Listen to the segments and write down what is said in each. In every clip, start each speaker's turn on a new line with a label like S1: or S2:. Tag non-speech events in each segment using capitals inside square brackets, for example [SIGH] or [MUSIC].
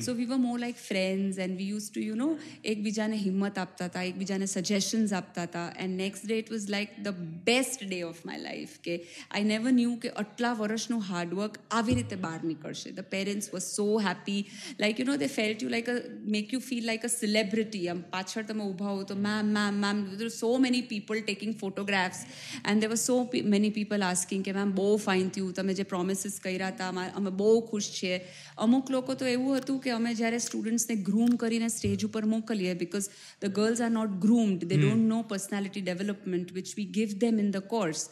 S1: So we were more like friends and we used to you know એકબીજાને હિંમત આપતા હતા એકબીજાને સજેશન્સ આપતા હતા and next day it was like the best day of my life કે I never new કે આટલા વર્ષનું હાર્ડવર્ક આવી રીતે બહાર નીકળશે the parents was so happy like you know they felt you like a make you feel like a celebrity આમ પાછળ તમે ઊભા હો તો ma'am ma'am ma'am so many people taking photographs and they were so many people asking કે ma'am બહુ fine થયું તમે જે પ્રોમિસીસ કર્યા હતા અમે બહુ ખુશ છીએ અમુક લોકો તો એવું હતું કે અમે જ્યારે સ્ટુડન્ટ્સને ગ્રૂમ કરીને સ્ટેજ ઉપર મોકલીએ because the girls are not groomed they don't know personality development which we give them in the course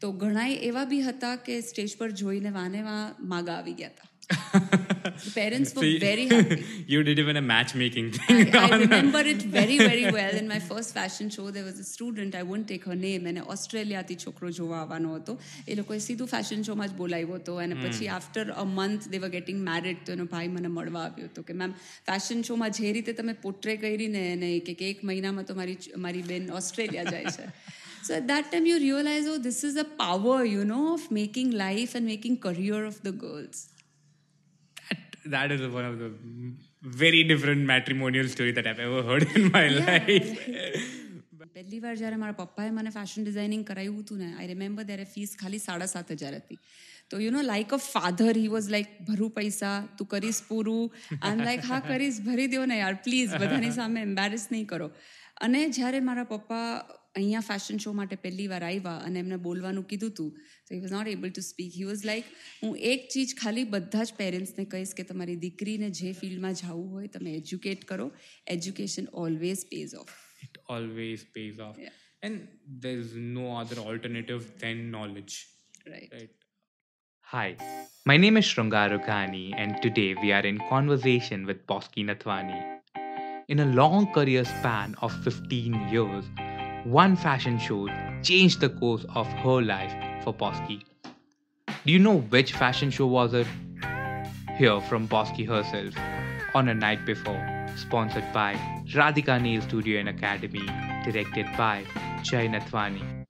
S1: તો ઘણાય એવા બી હતા કે સ્ટેજ પર જોઈને વાને વા માગા આવી ગયા હતા. [LAUGHS] parents were very [LAUGHS] happy.
S2: You did even a matchmaking thing.
S1: I, remember it very, very [LAUGHS] well. In my first fashion show, there was a student, I won't take her name, and Australia ti chokro jovavano to. E I said tu fashion show much. bolai wo to. And hmm. after a month, they were getting married So, I know, bhai mana madwa avyo to. Ke ma'am, to mari, ben Australia. So at that time, you realize, oh, this is a power, you know, of making life and making career of the girls.
S2: That is one of the very different matrimonial story that I've ever heard in my yeah. life.
S1: પહેલી વાર જ્યારે મારા પપ્પાએ મને fashion designing કરાવ્યું હતું ને I remember ત્યારે ફીસ ખાલી સાડા સાત હજાર હતી તો you know like a father he was like ભરું પૈસા તું કરીશ પૂરું આમ લાઈક હા કરીશ ભરી દો ને યાર પ્લીઝ બધાની સામે એમ્બેરેસ નહીં કરો અને જ્યારે મારા પપ્પા અહીંયા ફેશન શો માટે પહેલી વાર આવ્યા અને એમને બોલવાનું કીધું હતું તો he was not able to speak he was like હું એક ચીજ ખાલી બધા જ પેરેન્ટ્સને કહીશ કે તમારી દીકરીને જે ફિલ્ડમાં જવું હોય તમે એજ્યુકેટ કરો. Education always pays off
S2: it always pays off and there is no other alternative than knowledge
S1: right
S3: Hi, my name is Shrungar Rughani, and today we are in conversation with Bosky Nathwani. In a long career span of 15 years, one fashion show changed the course of her life for Bosky. Do you know which fashion show was it? Hear from Bosky herself on a night before, sponsored by Radhika Nail Studio and Academy, directed by Jay Nathwani.